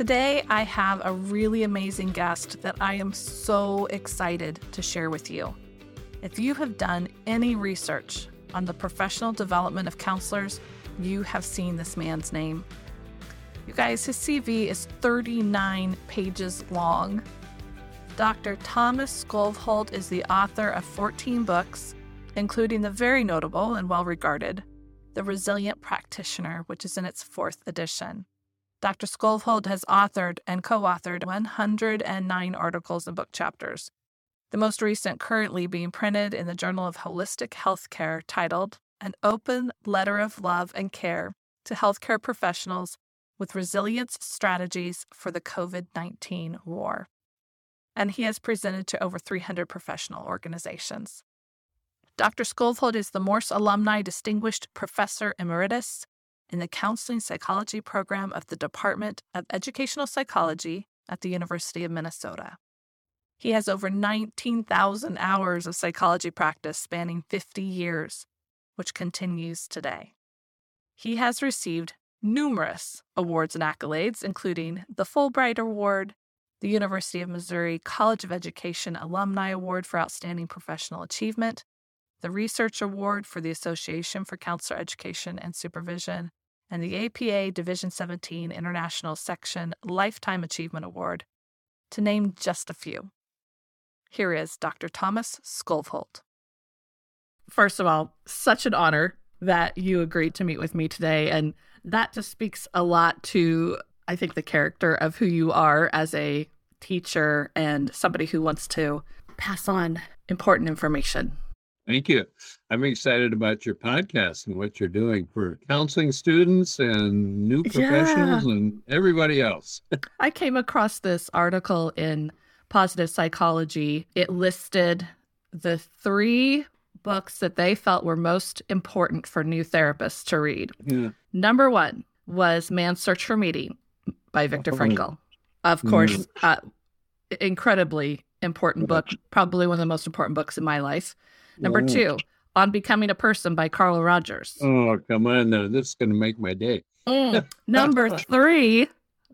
Today, I have a really amazing guest that I am so excited to share with you. If you have done any research on the professional development of counselors, you have seen this man's name. You guys, his CV is 39 pages long. Dr. Thomas Skovholt is the author of 14 books, including the very notable and well regarded The Resilient Practitioner, which is in its fourth edition. Dr. Skovholt has authored and co authored 109 articles and book chapters, the most recent currently being printed in the Journal of Holistic Healthcare titled An Open Letter of Love and Care to Healthcare Professionals with Resilience Strategies for the COVID 19 War. And he has presented to over 300 professional organizations. Dr. Skovholt is the Morse Alumni Distinguished Professor Emeritus in the Counseling Psychology program of the Department of Educational Psychology at the University of Minnesota. He has over 19,000 hours of psychology practice spanning 50 years, which continues today. He has received numerous awards and accolades, including the Fulbright Award, the University of Missouri College of Education Alumni Award for Outstanding Professional Achievement, the Research Award for the Association for Counselor Education and Supervision, and the APA Division 17 International Section Lifetime Achievement Award, to name just a few. Here is Dr. Thomas Skovholt. First of all, such an honor that you agreed to meet with me today. And that just speaks a lot to, I think, the character of who you are as a teacher and somebody who wants to pass on important information Thank you. I'm excited about your podcast and what you're doing for counseling students and new professionals yeah. and everybody else. I came across this article in Positive Psychology. It listed the three books that they felt were most important for new therapists to read. Yeah. Number one was Man's Search for Meaning by Viktor oh. Frankl. Of course, mm. uh, incredibly important book, probably one of the most important books in my life. Number two, On Becoming a Person by Carl Rogers. Oh, come on now. This is going to make my day. Mm. Number three,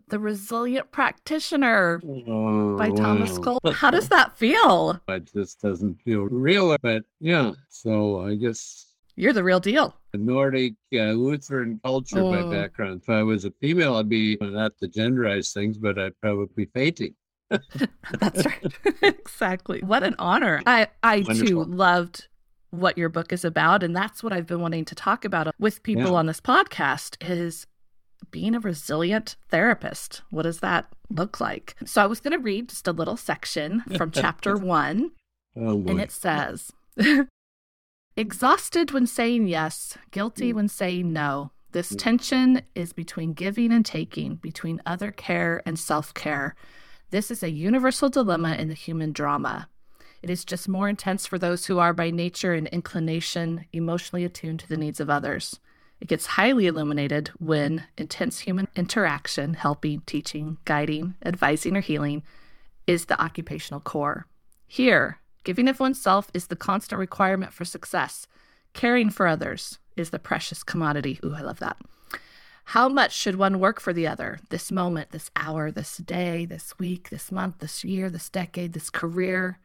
The Resilient Practitioner oh, by Thomas wow. Cole. How does that feel? It just doesn't feel real, but yeah. So I guess. You're the real deal. Nordic uh, Lutheran culture oh. by background. If I was a female, I'd be not to genderize things, but I'd probably be fainting. That's right. exactly. What an honor. I I Wonderful. too loved what your book is about and that's what I've been wanting to talk about uh, with people yeah. on this podcast is being a resilient therapist. What does that look like? So I was going to read just a little section from chapter 1 oh, and it says Exhausted when saying yes, guilty mm. when saying no. This mm. tension is between giving and taking, between other care and self care. This is a universal dilemma in the human drama. It is just more intense for those who are by nature and inclination emotionally attuned to the needs of others. It gets highly illuminated when intense human interaction, helping, teaching, guiding, advising, or healing, is the occupational core. Here, giving of oneself is the constant requirement for success. Caring for others is the precious commodity. Ooh, I love that. How much should one work for the other? This moment, this hour, this day, this week, this month, this year, this decade, this career.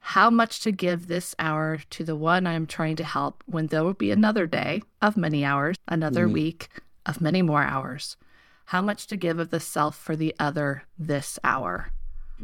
How much to give this hour to the one I am trying to help when there will be another day of many hours, another mm. week of many more hours? How much to give of the self for the other this hour?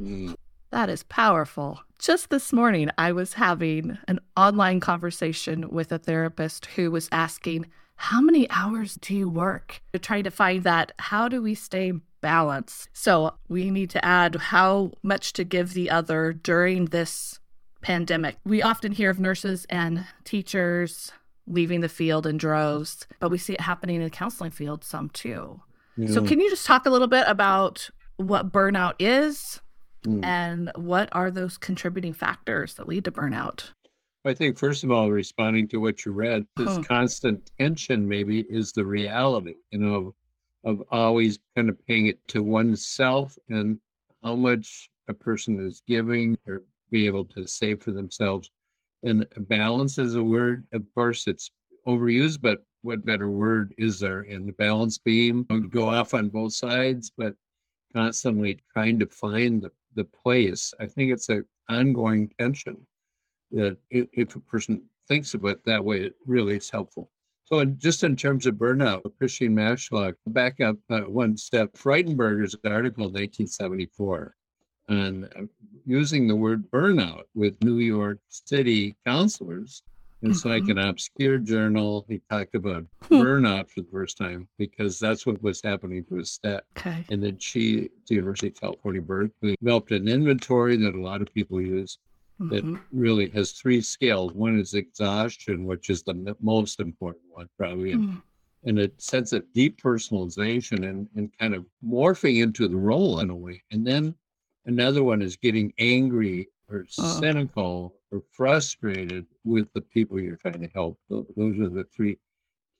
Mm. That is powerful. Just this morning, I was having an online conversation with a therapist who was asking, how many hours do you work? To try to find that, how do we stay balanced? So we need to add how much to give the other during this pandemic. We often hear of nurses and teachers leaving the field in droves, but we see it happening in the counseling field some too. Yeah. So, can you just talk a little bit about what burnout is mm. and what are those contributing factors that lead to burnout? I think, first of all, responding to what you read, this huh. constant tension maybe is the reality, you know, of, of always kind of paying it to oneself and how much a person is giving or be able to save for themselves. And balance is a word, of course, it's overused, but what better word is there in the balance beam? Go off on both sides, but constantly trying to find the, the place. I think it's an ongoing tension that if, if a person thinks of it that way, it really is helpful. So, in, just in terms of burnout, Christine Maslach, back up uh, one step, Freudenberger's article in 1974 and uh, using the word burnout with New York City counselors. It's mm-hmm. like an obscure journal. He talked about hmm. burnout for the first time because that's what was happening to his staff. Okay. And then she, the University of California, Berkeley, developed an inventory that a lot of people use mm-hmm. that really has three scales. One is exhaustion, which is the most important one, probably. And, mm. and a sense of depersonalization and, and kind of morphing into the role in a way. And then Another one is getting angry or oh. cynical or frustrated with the people you're trying to help. Those are the three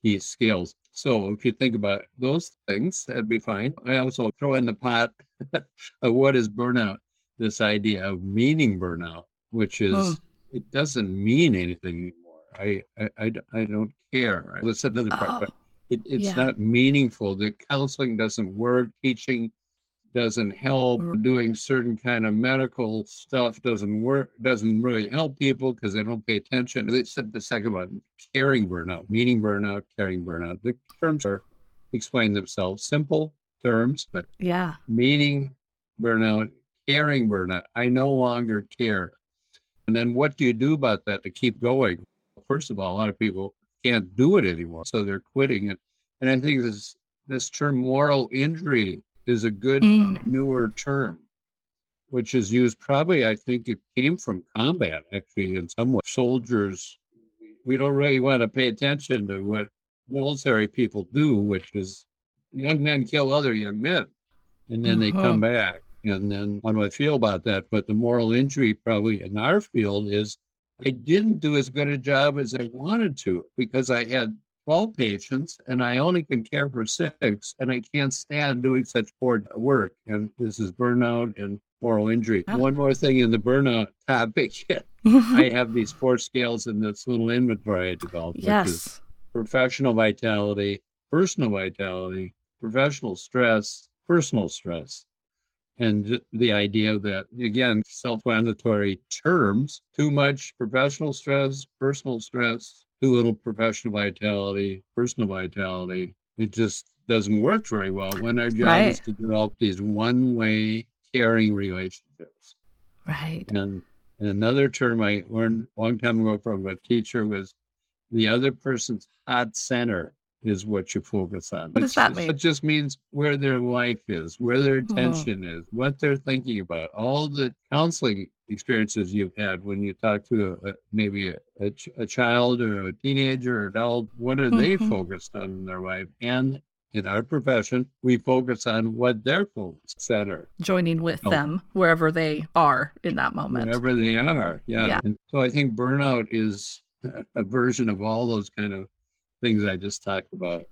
key skills. So if you think about those things, that'd be fine. I also throw in the pot of what is burnout, this idea of meaning burnout, which is oh. it doesn't mean anything anymore. I I, I, I don't care. That's another part, oh. but it, it's yeah. not meaningful. The counseling doesn't work. Teaching doesn't help doing certain kind of medical stuff doesn't work doesn't really help people because they don't pay attention they said the second one caring burnout meaning burnout caring burnout the terms are explain themselves simple terms but yeah meaning burnout caring burnout i no longer care and then what do you do about that to keep going first of all a lot of people can't do it anymore so they're quitting it and i think this this term moral injury is a good mm. newer term, which is used probably, I think it came from combat, actually, in some way. Soldiers, we don't really want to pay attention to what military people do, which is young men kill other young men, and then they come uh-huh. back. And then how do I feel about that? But the moral injury, probably in our field, is I didn't do as good a job as I wanted to because I had 12 patients and I only can care for six, and I can't stand doing such poor work. And this is burnout and moral injury. Oh. One more thing in the burnout topic I have these four scales in this little inventory I developed. Yes. professional vitality, personal vitality, professional stress, personal stress. And the idea that, again, self explanatory terms too much professional stress, personal stress, too little professional vitality, personal vitality. It just doesn't work very well when our job right. is to develop these one way caring relationships. Right. And, and another term I learned a long time ago from a teacher was the other person's hot center is what you focus on. What does that mean? It just means where their life is, where their oh. attention oh. is, what they're thinking about. All the counseling experiences you've had when you talk to a, maybe a, a, a, child or a teenager or adult, what are mm-hmm. they focused on in their life? And in our profession, we focus on what their focus center. Joining with oh. them wherever they are in that moment. Wherever they are, yeah. yeah. And so I think burnout is a version of all those kind of things I just talked about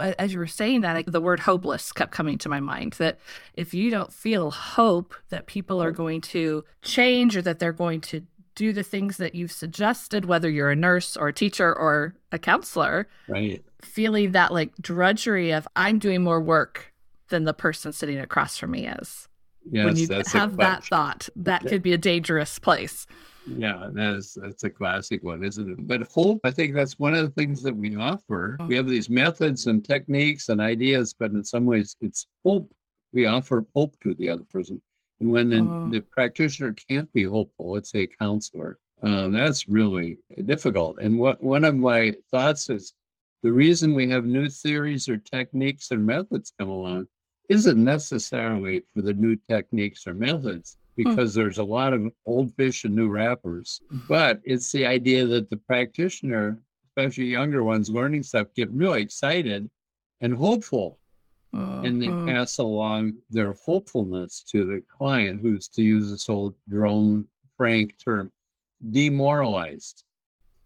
as you were saying that, the word hopeless kept coming to my mind. That if you don't feel hope that people are going to change or that they're going to do the things that you've suggested, whether you're a nurse or a teacher or a counselor, right? Feeling that like drudgery of I'm doing more work than the person sitting across from me is. Yes, when you have that thought, that could be a dangerous place. Yeah, that's that's a classic one, isn't it? But hope, I think that's one of the things that we offer. We have these methods and techniques and ideas, but in some ways, it's hope. We offer hope to the other person, and when the, uh, the practitioner can't be hopeful, let's say a counselor, uh, that's really difficult. And what one of my thoughts is the reason we have new theories or techniques or methods come along isn't necessarily for the new techniques or methods. Because there's a lot of old fish and new wrappers. But it's the idea that the practitioner, especially younger ones learning stuff, get really excited and hopeful. Uh, and they uh. pass along their hopefulness to the client, who's, to use this old Jerome Frank term, demoralized.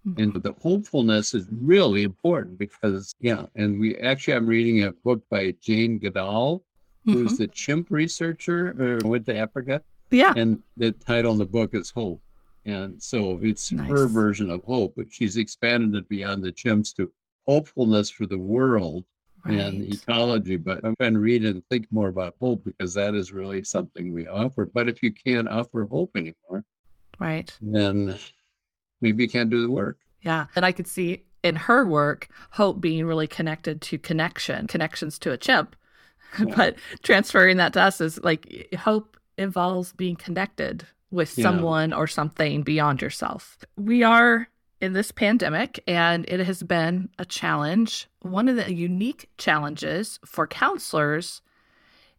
Mm-hmm. And the hopefulness is really important because, yeah, and we actually, I'm reading a book by Jane Goodall, who's mm-hmm. the chimp researcher uh, went to Africa yeah. And the title of the book is Hope. And so it's nice. her version of hope, but she's expanded it beyond the chimps to hopefulness for the world. right. and ecology. But um, I'm trying to read and think more about hope because that is really something we offer. But if you can't offer hope anymore, right, then maybe you can't do the work. Yeah. And I could see in her work, hope being really connected to connection, connections to a chimp. Yeah. but transferring that to us is like hope involves being connected with yeah. someone or something beyond yourself. We are in this pandemic and it has been a challenge. One of the unique challenges for counselors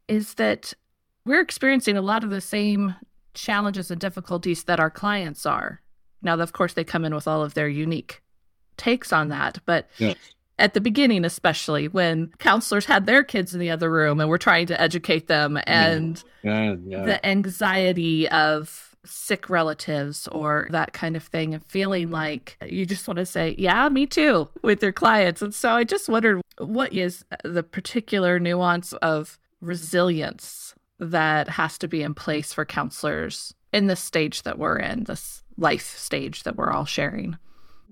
is that we're experiencing a lot of the same challenges and difficulties that our clients are. Now, of course, they come in with all of their unique takes on that, but. At the beginning, especially when counselors had their kids in the other room and we're trying to educate them and yeah. Yeah, the anxiety of sick relatives or that kind of thing and feeling like you just want to say, Yeah, me too, with your clients. And so I just wondered what is the particular nuance of resilience that has to be in place for counselors in this stage that we're in, this life stage that we're all sharing?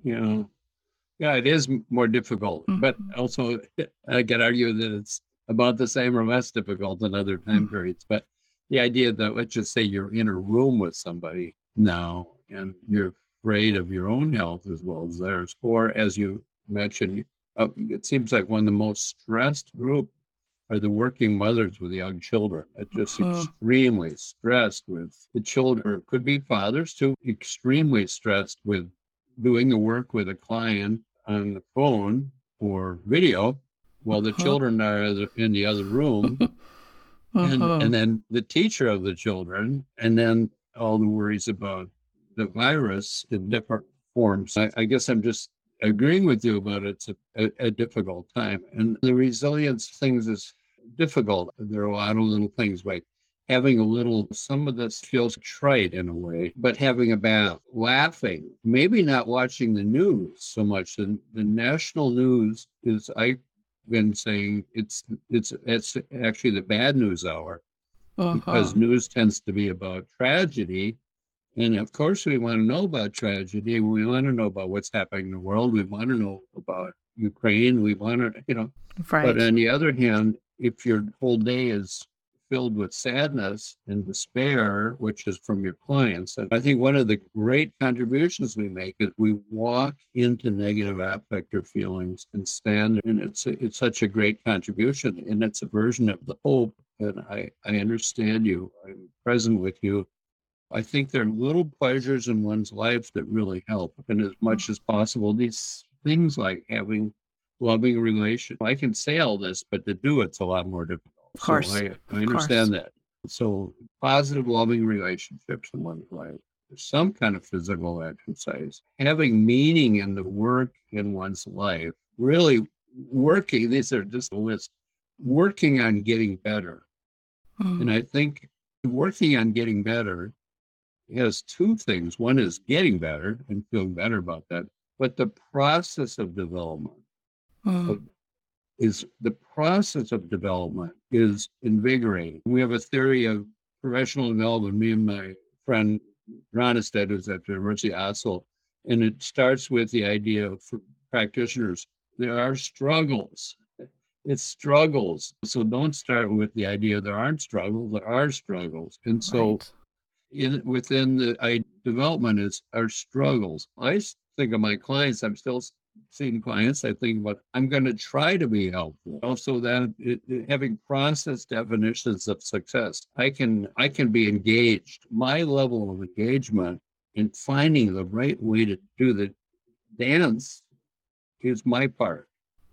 Yeah. Yeah, it is more difficult, mm-hmm. but also I could argue that it's about the same or less difficult than other time mm-hmm. periods. But the idea that let's just say you're in a room with somebody now and you're afraid of your own health as well as theirs, or as you mentioned, uh, it seems like one of the most stressed group are the working mothers with young children. It's just uh-huh. extremely stressed with the children. It could be fathers too, extremely stressed with doing the work with a client on the phone or video while the uh-huh. children are in the other room and, uh-huh. and then the teacher of the children, and then all the worries about the virus in different forms. I, I guess I'm just agreeing with you about it's a, a, a, difficult time. And the resilience things is difficult. There are a lot of little things like having a little, some of this feels trite in a way, but having a bath, laughing, maybe not watching the news so much. The, the national news is, I've been saying it's it's it's actually the bad news hour. Uh-huh. because news tends to be about tragedy. And of course we want to know about tragedy. We want to know about what's happening in the world. We want to know about ukraine. We want to you know. Right. but on the other hand if your whole day is filled with sadness and despair, which is from your clients. And I think one of the great contributions we make is we walk into negative affect or feelings and stand, and it's it's such a great contribution, and it's a version of the hope. And I I understand you. I'm present with you. I think there are little pleasures in one's life that really help, and as much as possible, these things like having loving relation. I can say all this, but to do it's a lot more difficult. Of course. So I, I understand that. So positive, loving relationships in one's life. Some kind of physical exercise, having meaning in the work in one's life, really working. These are just a list. Working on getting better, mm. and I think working on getting better has two things. One is getting better and feeling better about that, but the process of development mm. of is the process of development is invigorating. We have a theory of professional development, me and my friend Rønnestad, who's at the University of Oslo, and it starts with the idea of practitioners. There are struggles. It's struggles. So don't start with the idea there aren't struggles. There are struggles. And so right. in within the I, development is our struggles. I think of my clients, I'm still seeing clients, I think about I'm going to try to be helpful. Also, that it, it, having process definitions of success, I can I can be engaged. My level of engagement in finding the right way to do the dance is my part.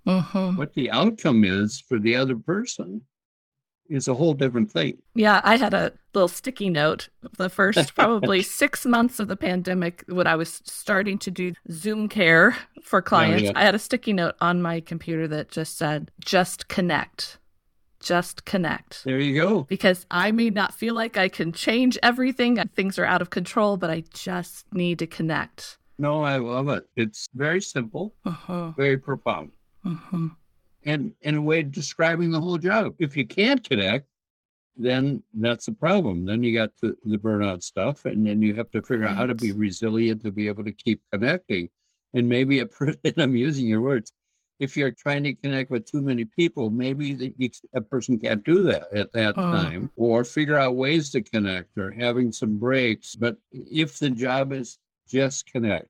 Uh-huh. What the outcome is for the other person is a whole different thing. Yeah, I had a little sticky note the first probably six months of the pandemic when I was starting to do Zoom care for clients. yeah. I had a sticky note on my computer that just said, just connect. Just connect. There you go. Because I may not feel like I can change everything, things are out of control, but I just need to connect. No, I love it. It's very simple, uh-huh. very profound. Uh-huh and in a way describing the whole job. If you can't connect, then that's the problem. Then you got the, the burnout stuff, and then you have to figure out how to be resilient to be able to keep connecting. And maybe, a, and I'm using your words, if you're trying to connect with too many people, maybe the, a person can't do that at that oh. time, or figure out ways to connect or having some breaks. But if the job is just connect,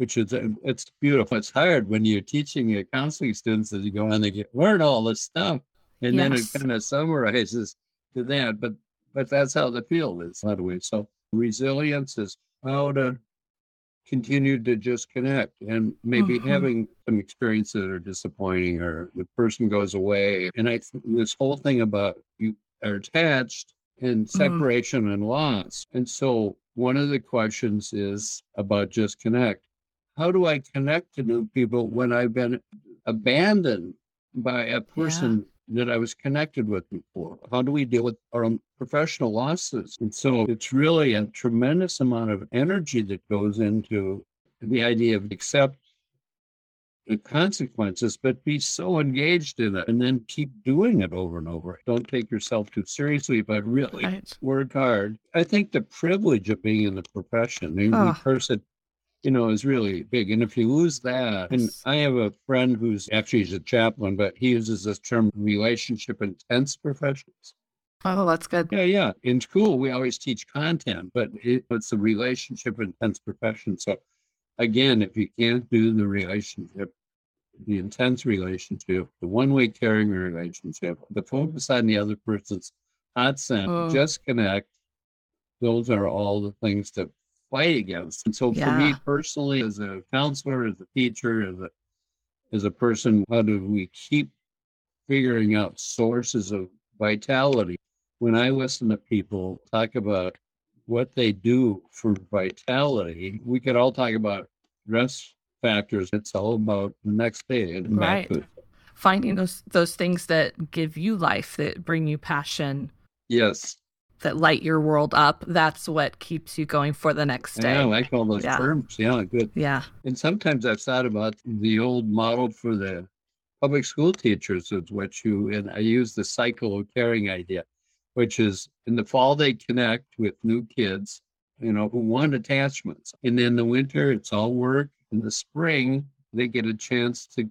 which is it's beautiful. It's hard when you're teaching your counseling students as you go on, they get learn all this stuff, and yes. then it kind of summarizes to that. But but that's how the field is, by the way. So resilience is how to continue to just connect and maybe mm-hmm. having some experiences that are disappointing or the person goes away. And I th- this whole thing about you are attached and mm-hmm. separation mm-hmm. and loss. And so one of the questions is about just connect how do I connect to new people when I've been abandoned by a person yeah. that I was connected with before? How do we deal with our own professional losses? And so it's really a tremendous amount of energy that goes into the idea of accept the consequences, but be so engaged in it and then keep doing it over and over. Don't take yourself too seriously, but really right. work hard. I think the privilege of being in the profession, the oh. person you know, is really big. And if you lose that, and I have a friend who's actually he's a chaplain, but he uses this term relationship intense professionals. Oh, that's good. Yeah, yeah. In school, we always teach content, but it, it's a relationship intense profession. So, again, if you can't do the relationship, the intense relationship, the one way caring relationship, the focus on the other person's hot center, oh. just connect, those are all the things that fight against. And so yeah. for me personally, as a counselor, as a teacher, as a as a person, how do we keep figuring out sources of vitality? When I listen to people talk about what they do for vitality, we could all talk about stress factors. It's all about the next day. And Right. Finding those those things that give you life, that bring you passion. Yes that light your world up, that's what keeps you going for the next day. Yeah, I like all those yeah. terms. Yeah, good. Yeah. And sometimes I've thought about the old model for the public school teachers, is what you, and I use the cycle of caring idea, which is in the fall they connect with new kids, you know, who want attachments. And in the winter, it's all work. In the spring, they get a chance to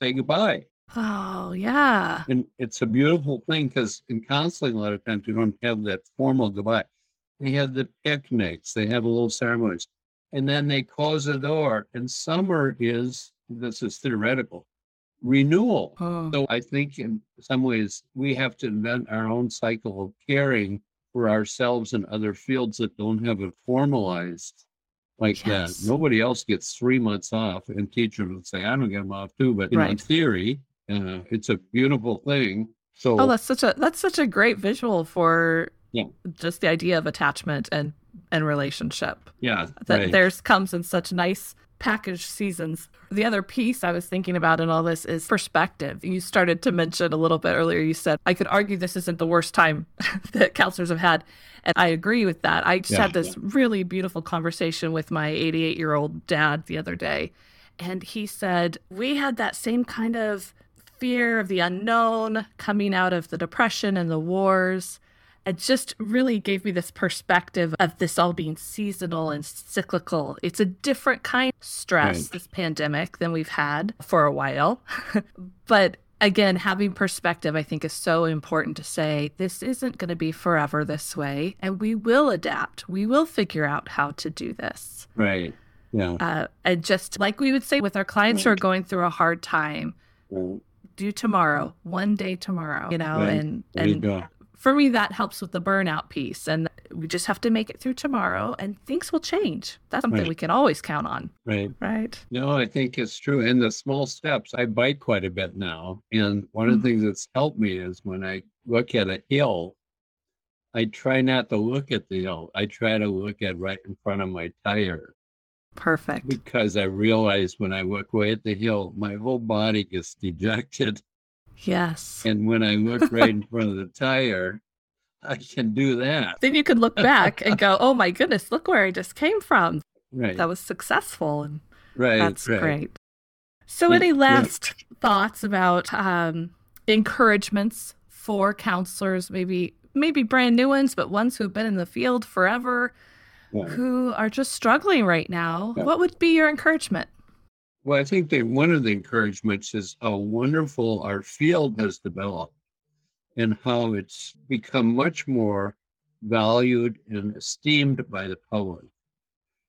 say goodbye. Oh, yeah. And it's a beautiful thing because in counseling, a lot of times we don't have that formal goodbye. They have the picnics, they have a little ceremonies, and then they close the door. And summer is, this is theoretical, renewal. Oh. So I think in some ways we have to invent our own cycle of caring for ourselves and other fields that don't have it formalized like yes. that. Nobody else gets three months off, and teachers would say, I don't get them off too. But right. know, in theory, uh, it's a beautiful thing. So oh, that's such a that's such a great visual for yeah. just the idea of attachment and and relationship. Yeah, that right. there's comes in such nice package seasons. The other piece I was thinking about in all this is perspective. You started to mention a little bit earlier. You said, I could argue this isn't the worst time that counselors have had. And I agree with that. I just yeah, had this yeah. really beautiful conversation with my 88 year old dad the other day. And he said, We had that same kind of fear of the unknown coming out of the depression and the wars. It just really gave me this perspective of this all being seasonal and cyclical. It's a different kind of stress, right. this pandemic, than we've had for a while. but again, having perspective, I think, is so important to say this isn't going to be forever this way, and we will adapt. We will figure out how to do this. Right. Yeah. Uh, and just like we would say with our clients right. who are going through a hard time, right do tomorrow, one day tomorrow, you know, right. and and for me that helps with the burnout piece and we just have to make it through tomorrow and things will change. That's something right. we can always count on. Right. Right. No, I think it's true. And the small steps, I bike quite a bit now. And one of the mm-hmm. things that's helped me is when I look at a hill, I try not to look at the hill. I try to look at right in front of my tire Perfect. Because I realized when I look way at the hill, my whole body gets dejected. Yes. And when I look right in front of the tire, I can do that. Then you could look back and go, oh my goodness, look where I just came from. Right. That was successful. And right. That's right. great. So, any last thoughts about um, encouragements for counselors? Maybe maybe brand new ones, but ones who have been in the field forever yeah. who are just struggling right now, yeah. what would be your encouragement? Well, I think that one of the encouragements is how wonderful our field has developed and how it's become much more valued and esteemed by the public.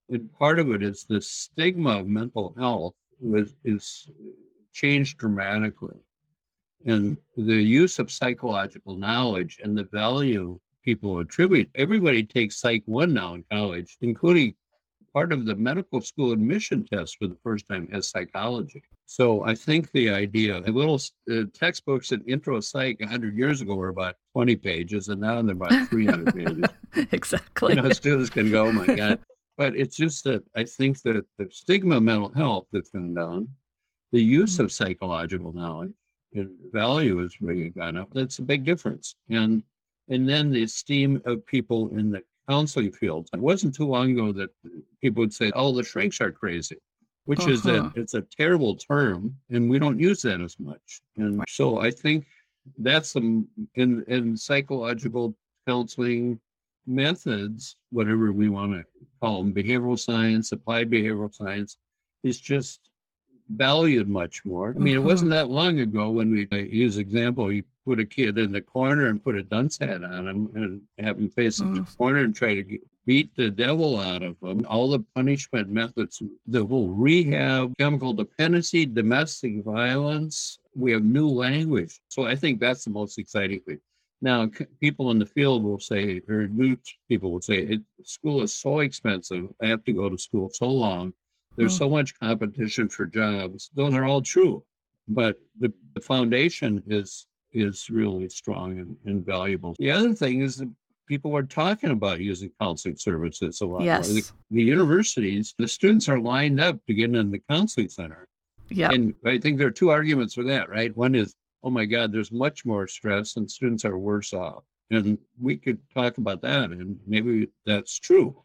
And part of it is the stigma of mental health was, is changed dramatically. And the use of psychological knowledge and the value people attribute. Everybody takes Psych 1 now in college, including part of the medical school admission test for the first time as psychology. So I think the idea, the little uh, textbooks in intro psych 100 years ago were about 20 pages, and now they're about 300 pages. exactly. You know, students can go, oh my God. But it's just that I think that the stigma of mental health that's gone down, the use mm-hmm. of psychological knowledge and value has really gone up. That's a big difference. And and then the esteem of people in the counseling field. It wasn't too long ago that people would say, "Oh, the shrinks are crazy," which uh-huh. is a it's a terrible term, and we don't use that as much. And so I think that's some in in psychological counseling methods, whatever we want to call them, behavioral science, applied behavioral science, is just valued much more. I mean, it wasn't mm-hmm. that long ago when we use example, you put a kid in the corner and put a dunce hat on him and have him face mm. the corner and try to get, beat the devil out of him. All the punishment methods, the whole rehab, chemical dependency, domestic violence. We have new language. So I think that's the most exciting thing. Now, people in the field will say, or new people will say, school is so expensive. I have to go to school so long there's mm. so much competition for jobs. Those are all true, but the, the foundation is is really strong and, and valuable. The other thing is that people are talking about using counseling services a lot. Yes. The, the, universities, the students are lined up to get in the counseling center. Yeah. And I think there are two arguments for that, right? One is, oh my God, there's much more stress and students are worse off. And we could talk about that, and maybe that's true.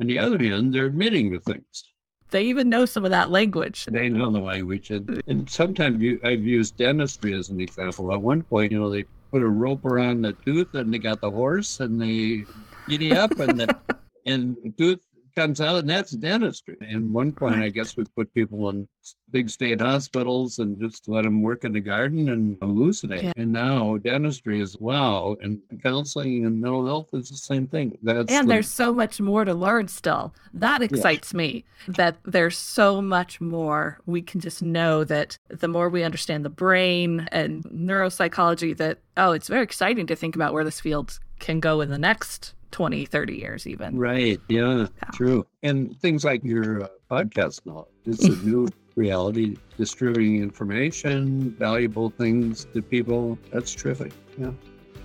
On the other hand, they're admitting to things. They even know some of that language. They know the language. And, and sometimes you, I've used dentistry as an example. At one point, you know, they put a rope around the tooth and they got the horse and they giddy up and the and the tooth comes out, and that's dentistry. And one point, I guess we put people in big state hospitals and just let them work in the garden and hallucinate. Yeah. And now dentistry is wow, and counseling and mental health is the same thing. That's and the, there's so much more to learn still. That excites yeah. me. That there's so much more. We can just know that the more we understand the brain and neuropsychology, that oh, it's very exciting to think about where this field can go in the next 20, 30 years, even. Right. Yeah, yeah. true. And things like your uh, podcast knowledge. It's a new reality, distributing information, valuable things to people. That's terrific. Yeah.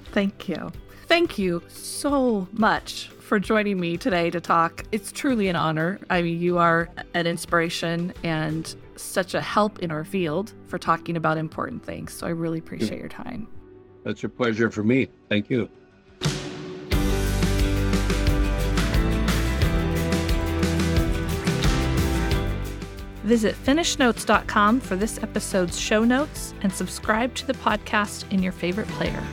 Thank you. Thank you so much for joining me today to talk. It's truly an honor. I mean, you are an inspiration and such a help in our field for talking about important things. So I really appreciate your time. That's a pleasure for me. Thank you. Visit finishnotes.com for this episode's show notes and subscribe to the podcast in your favorite player.